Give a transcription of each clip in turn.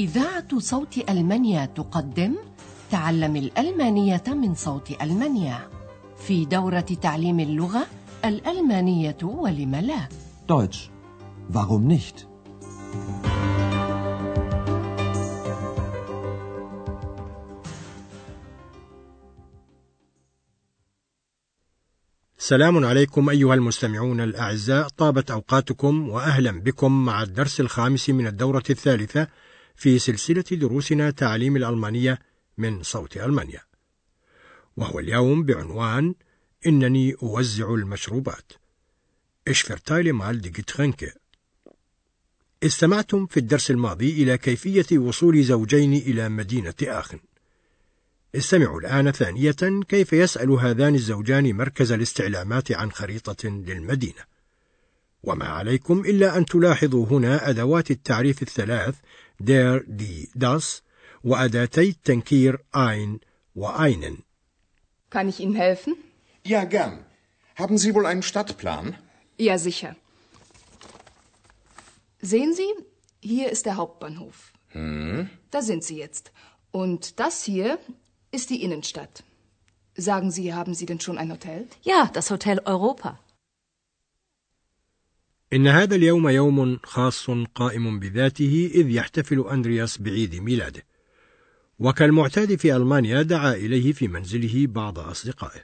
إذاعة صوت ألمانيا تقدم تعلم الألمانية من صوت ألمانيا في دورة تعليم اللغة الألمانية ولم لا Deutsch. Warum nicht? سلام عليكم أيها المستمعون الأعزاء طابت أوقاتكم وأهلا بكم مع الدرس الخامس من الدورة الثالثة في سلسلة دروسنا تعليم الألمانية من صوت ألمانيا. وهو اليوم بعنوان إنني أوزع المشروبات. Ich استمعتم في الدرس الماضي إلى كيفية وصول زوجين إلى مدينة آخن. استمعوا الآن ثانية كيف يسأل هذان الزوجان مركز الاستعلامات عن خريطة للمدينة. وما عليكم إلا أن تلاحظوا هنا أدوات التعريف الثلاث der, die, das وأداتي التنكير ein وeinen. Kann ich Ihnen helfen? Ja, gern. Haben Sie wohl einen Stadtplan? Ja, sicher. Sehen Sie, hier ist der Hauptbahnhof. Da sind Sie jetzt. Und das hier ist die Innenstadt. Sagen Sie, haben Sie denn schon ein Hotel? Ja, das Hotel Europa. إن هذا اليوم يوم خاص قائم بذاته إذ يحتفل أندرياس بعيد ميلاده. وكالمعتاد في ألمانيا دعا إليه في منزله بعض أصدقائه.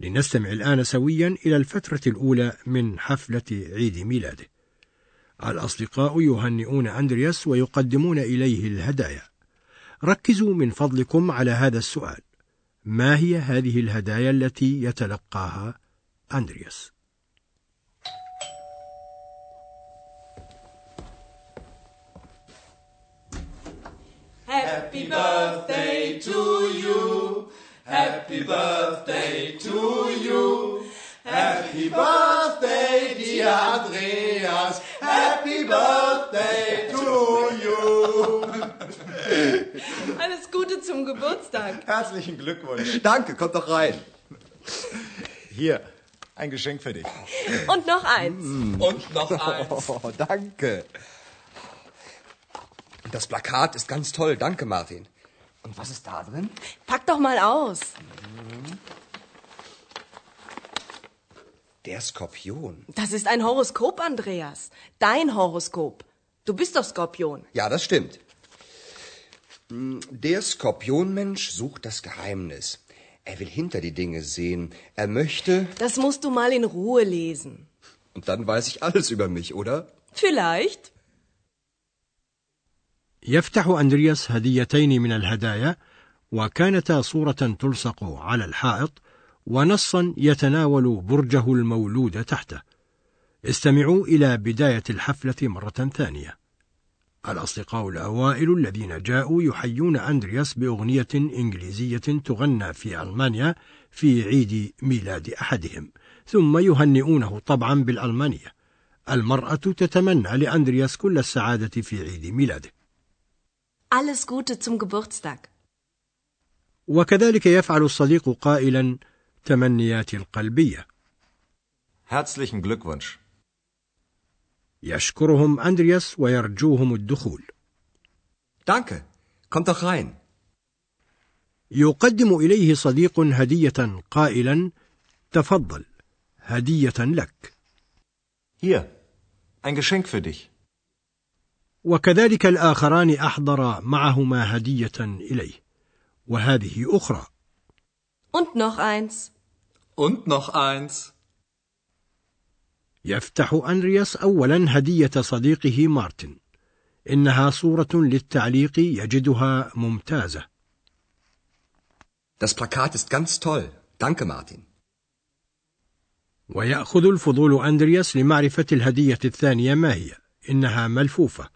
لنستمع الآن سويا إلى الفترة الأولى من حفلة عيد ميلاده. الأصدقاء يهنئون أندرياس ويقدمون إليه الهدايا. ركزوا من فضلكم على هذا السؤال: ما هي هذه الهدايا التي يتلقاها أندرياس؟ Happy birthday to you. Happy birthday to you. Happy birthday, dear Andreas. Happy birthday to you. Alles Gute zum Geburtstag. Herzlichen Glückwunsch. Danke, kommt doch rein. Hier, ein Geschenk für dich. Und noch eins. Und noch eins. Oh, danke. Das Plakat ist ganz toll. Danke, Martin. Und was ist da drin? Pack doch mal aus. Der Skorpion. Das ist ein Horoskop, Andreas. Dein Horoskop. Du bist doch Skorpion. Ja, das stimmt. Hm, Der Skorpionmensch sucht das Geheimnis. Er will hinter die Dinge sehen. Er möchte. Das musst du mal in Ruhe lesen. Und dann weiß ich alles über mich, oder? Vielleicht. يفتح أندرياس هديتين من الهدايا وكانتا صورة تلصق على الحائط ونصا يتناول برجه المولود تحته. استمعوا إلى بداية الحفلة مرة ثانية. الأصدقاء الأوائل الذين جاءوا يحيون أندرياس بأغنية إنجليزية تغنى في ألمانيا في عيد ميلاد أحدهم ثم يهنئونه طبعا بالألمانية. المرأة تتمنى لأندرياس كل السعادة في عيد ميلاده. Alles Gute zum Geburtstag. وكذلك يفعل الصديق قائلا تمنيات القلبية Herzlichen Glückwunsch. يشكرهم أندرياس ويرجوهم الدخول Danke. Kommt doch rein. يقدم إليه صديق هدية قائلا تفضل هدية لك Hier, ein Geschenk für dich. وكذلك الآخران أحضرا معهما هدية إليه وهذه أخرى Und noch eins. Und noch eins. يفتح أندرياس أولا هدية صديقه مارتن إنها صورة للتعليق يجدها ممتازة Das Plakat ist ganz toll. Danke, Martin. ويأخذ الفضول أندرياس لمعرفة الهدية الثانية ما هي إنها ملفوفة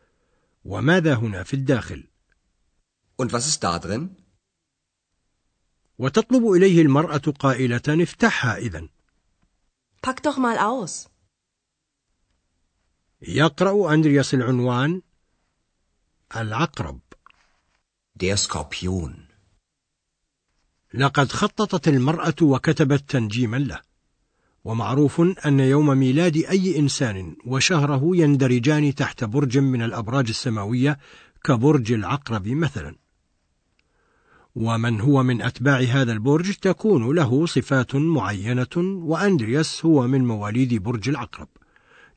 وماذا هنا في الداخل Und was ist da drin? وتطلب إليه المرأة قائلة افتحها إذن Pack doch mal aus. يقرأ أندرياس العنوان العقرب Der Skorpion. لقد خططت المرأة وكتبت تنجيما له ومعروف أن يوم ميلاد أي إنسان وشهره يندرجان تحت برج من الأبراج السماوية كبرج العقرب مثلا ومن هو من أتباع هذا البرج تكون له صفات معينة وأندرياس هو من مواليد برج العقرب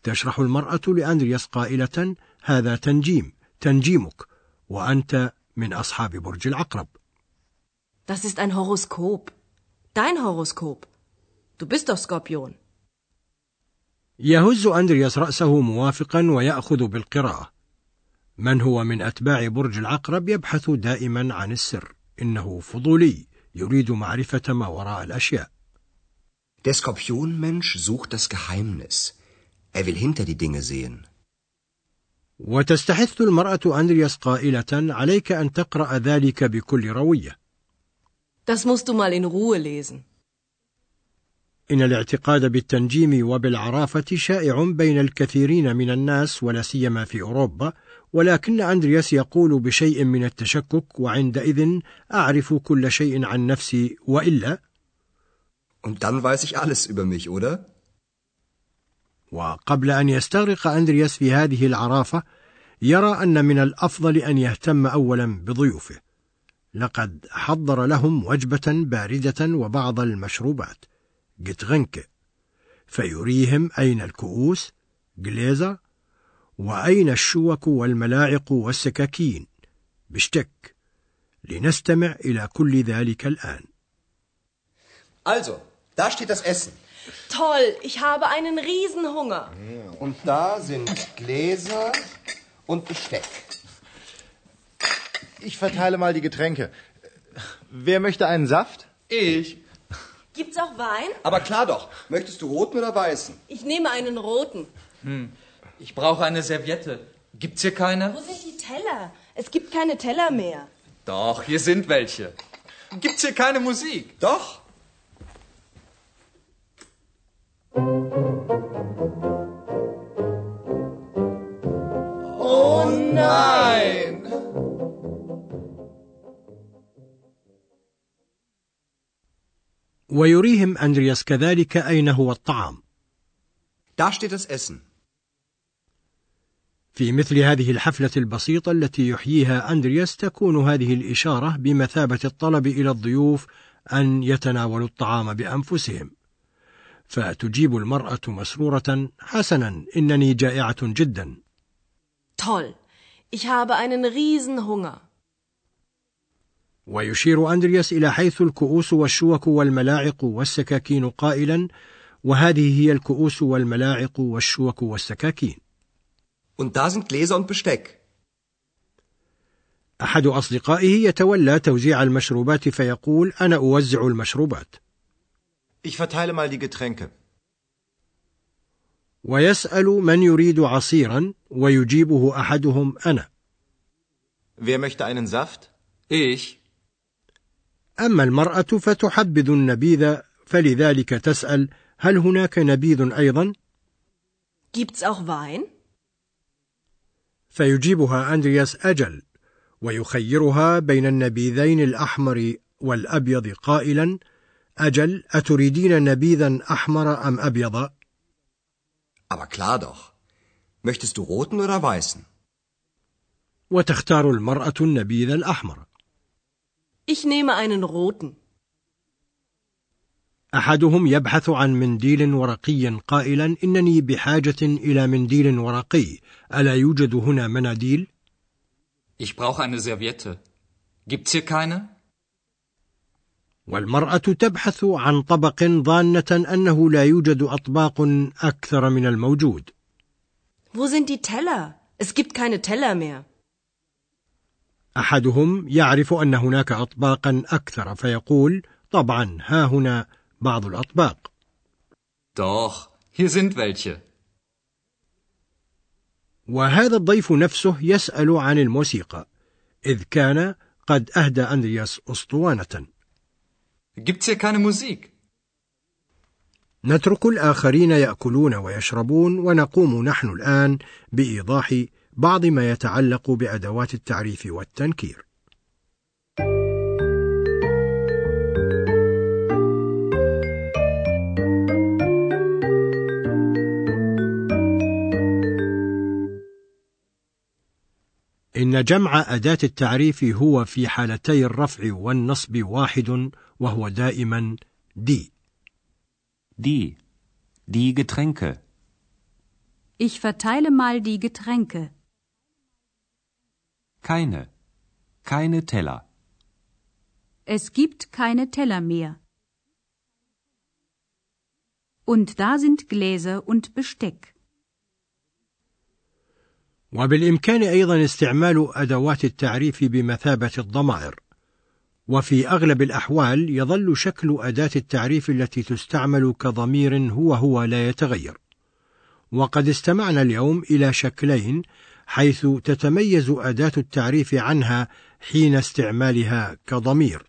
تشرح المرأة لأندرياس قائلة هذا تنجيم تنجيمك وأنت من أصحاب برج العقرب Das ist ein Horoskop. Dein Horoskop. Du bist doch Skorpion. يهز أندرياس رأسه موافقا ويأخذ بالقراءة من هو من أتباع برج العقرب يبحث دائما عن السر إنه فضولي يريد معرفة ما وراء الأشياء Der Skorpionmensch sucht das Geheimnis. Er will hinter die Dinge sehen. وتستحث المرأة أندرياس قائلة عليك أن تقرأ ذلك بكل روية Das musst du mal in Ruhe lesen. إن الاعتقاد بالتنجيم وبالعرافة شائع بين الكثيرين من الناس ولا سيما في أوروبا. ولكن أندرياس يقول بشيء من التشكك وعندئذ أعرف كل شيء عن نفسي وإلا. Und dann weiß ich alles über mich, oder? وقبل أن يستغرق أندرياس في هذه العرافة يرى أن من الأفضل أن يهتم أولا بضيوفه. لقد حضر لهم وجبة باردة وبعض المشروبات. جتغنك فيريهم أين الكؤوس جليزر وأين الشوك والملاعق والسكاكين بشتك لنستمع إلى كل ذلك الآن Also, da steht das Essen. Toll, ich habe einen Riesenhunger. Und da sind Gläser und Besteck. Ich verteile mal die Getränke. Wer möchte einen Saft? Ich. Gibt's auch Wein? Aber klar doch. Möchtest du roten oder weißen? Ich nehme einen roten. Ich brauche eine Serviette. Gibt's hier keine? Wo sind die Teller? Es gibt keine Teller mehr. Doch, hier sind welche. Gibt's hier keine Musik? Doch. Oh nein! ويريهم أندرياس كذلك أين هو الطعام Da steht das Essen. في مثل هذه الحفلة البسيطة التي يحييها أندرياس تكون هذه الإشارة بمثابة الطلب إلى الضيوف أن يتناولوا الطعام بأنفسهم فتجيب المرأة مسرورة حسنا إنني جائعة جدا Toll. Ich habe einen Riesenhunger. ويشير أندرياس إلى حيث الكؤوس والشوك والملاعق والسكاكين قائلا وهذه هي الكؤوس والملاعق والشوك والسكاكين Und da sind Gläser und Besteck. أحد أصدقائه يتولى توزيع المشروبات فيقول أنا أوزع المشروبات Ich verteile mal die Getränke. ويسأل من يريد عصيرا ويجيبه أحدهم أنا Wer möchte einen Saft? Ich. أما المرأة فتحبذ النبيذ فلذلك تسأل هل هناك نبيذ أيضا؟ Gibt's auch Wein? فيجيبها أندرياس أجل ويخيرها بين النبيذين الأحمر والأبيض قائلا أجل أتريدين نبيذا أحمر أم أبيض؟ Aber klar doch. Möchtest du roten oder weißen? وتختار المرأة النبيذ الأحمر Ich nehme einen roten. أحدهم يبحث عن منديل ورقي قائلا إنني بحاجة إلى منديل ورقي ألا يوجد هنا مناديل؟ Ich brauche eine Serviette. Gibt's hier keine? والمرأة تبحث عن طبق ظانة أنه لا يوجد أطباق أكثر من الموجود Wo sind die Teller? Es gibt keine Teller mehr. أحدهم يعرف أن هناك أطباقا أكثر فيقول طبعا ها هنا بعض الأطباق Doch, hier sind welche. وهذا الضيف نفسه يسأل عن الموسيقى إذ كان قد أهدى أندرياس أسطوانة Gibt's hier keine Musik? نترك الآخرين يأكلون ويشربون ونقوم نحن الآن بإيضاح بعض ما يتعلق بأدوات التعريف والتنكير إن جمع أداة التعريف هو في حالتي الرفع والنصب واحد وهو دائما دي Die. Die Getränke. Ich verteile mal die Getränke. Keine. Keine Teller. Es gibt keine Teller mehr. Und da sind Gläser und Besteck. وبالإمكان أيضا استعمال أدوات التعريف بمثابة الضمائر وفي أغلب الأحوال يظل شكل أداة التعريف التي تستعمل كضمير هو هو لا يتغير وقد استمعنا اليوم إلى شكلين حيث تتميز أداة التعريف عنها حين استعمالها كضمير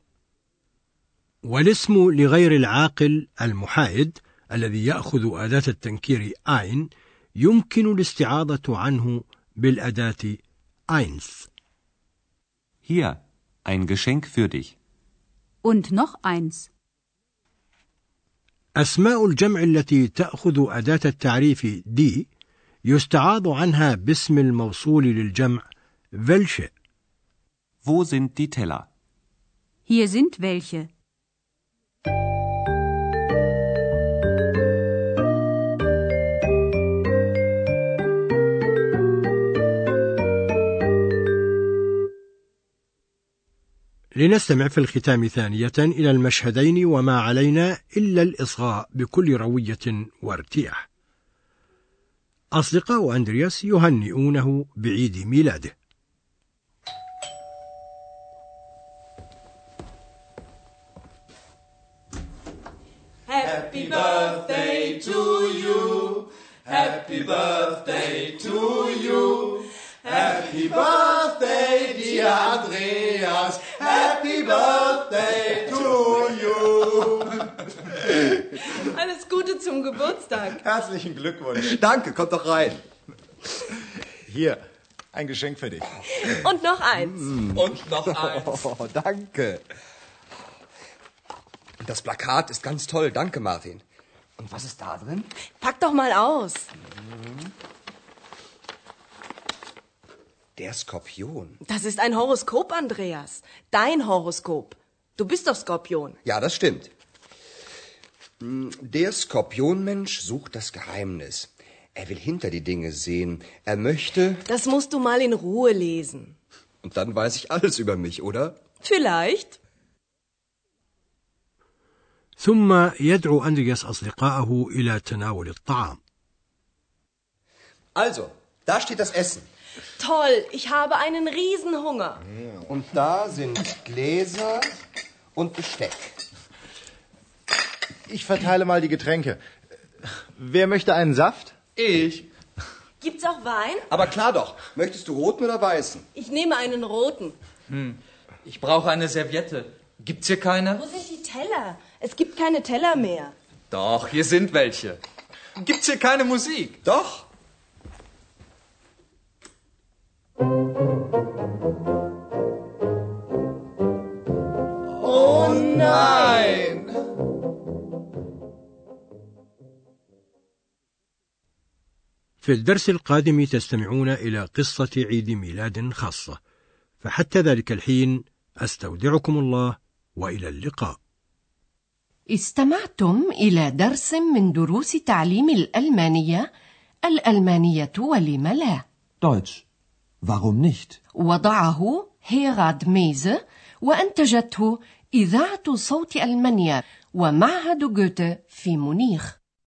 والاسم لغير العاقل المحايد الذي يأخذ أداة التنكير أين يمكن الاستعاضة عنه بالأداة eins. Hier, ein Geschenk für dich. Und noch eins. أسماء الجمع التي تأخذ أداة التعريف دي يستعاض عنها باسم الموصول للجمع welche Wo sind die Teller? Hier sind welche. لنستمع في الختام ثانية إلى المشهدين وما علينا إلا الإصغاء بكل روية وارتياح. أصدقاء أندرياس يهنئونه بعيد ميلاده. Happy birthday to you. Happy birthday to you. Happy birthday, dear Andreas. Geburtstag. Herzlichen Glückwunsch. Danke, kommt doch rein. Hier, ein Geschenk für dich. Und noch eins. Und noch eins. Oh, danke. Das Plakat ist ganz toll. Danke, Martin. Und was ist da drin? Pack doch mal aus. Der Skorpion. Das ist ein Horoskop, Andreas. Dein Horoskop. Du bist doch Skorpion. Ja, das stimmt. Hm, Der Skorpionmensch sucht das Geheimnis. Er will hinter die Dinge sehen. Er möchte. Das musst du mal in Ruhe lesen. Und dann weiß ich alles über mich, oder? Vielleicht. ثم يدعو أندرياس أصدقائه إلى تناول الطعام. Also, da steht das Essen. Toll, ich habe einen Riesenhunger. Und da sind Gläser und Besteck. Ich verteile mal die Getränke. Wer möchte einen Saft? Ich. Gibt's auch Wein? Aber klar doch. Möchtest du roten oder weißen? Ich nehme einen roten. Ich brauche eine Serviette. Gibt's hier keine? Wo sind die Teller? Es gibt keine Teller mehr. Doch, hier sind welche. Gibt's hier keine Musik? Doch. Oh nein! في الدرس القادم تستمعون إلى قصة عيد ميلاد خاصة، فحتى ذلك الحين أستودعكم الله وإلى اللقاء. استمعتم إلى درس من دروس تعليم الألمانية الألمانية ولم لا Deutsch. Warum nicht? وضعه هيراد ميزه وأنتجته إذاعة صوت ألمانيا ومعهد جوته في مونيخ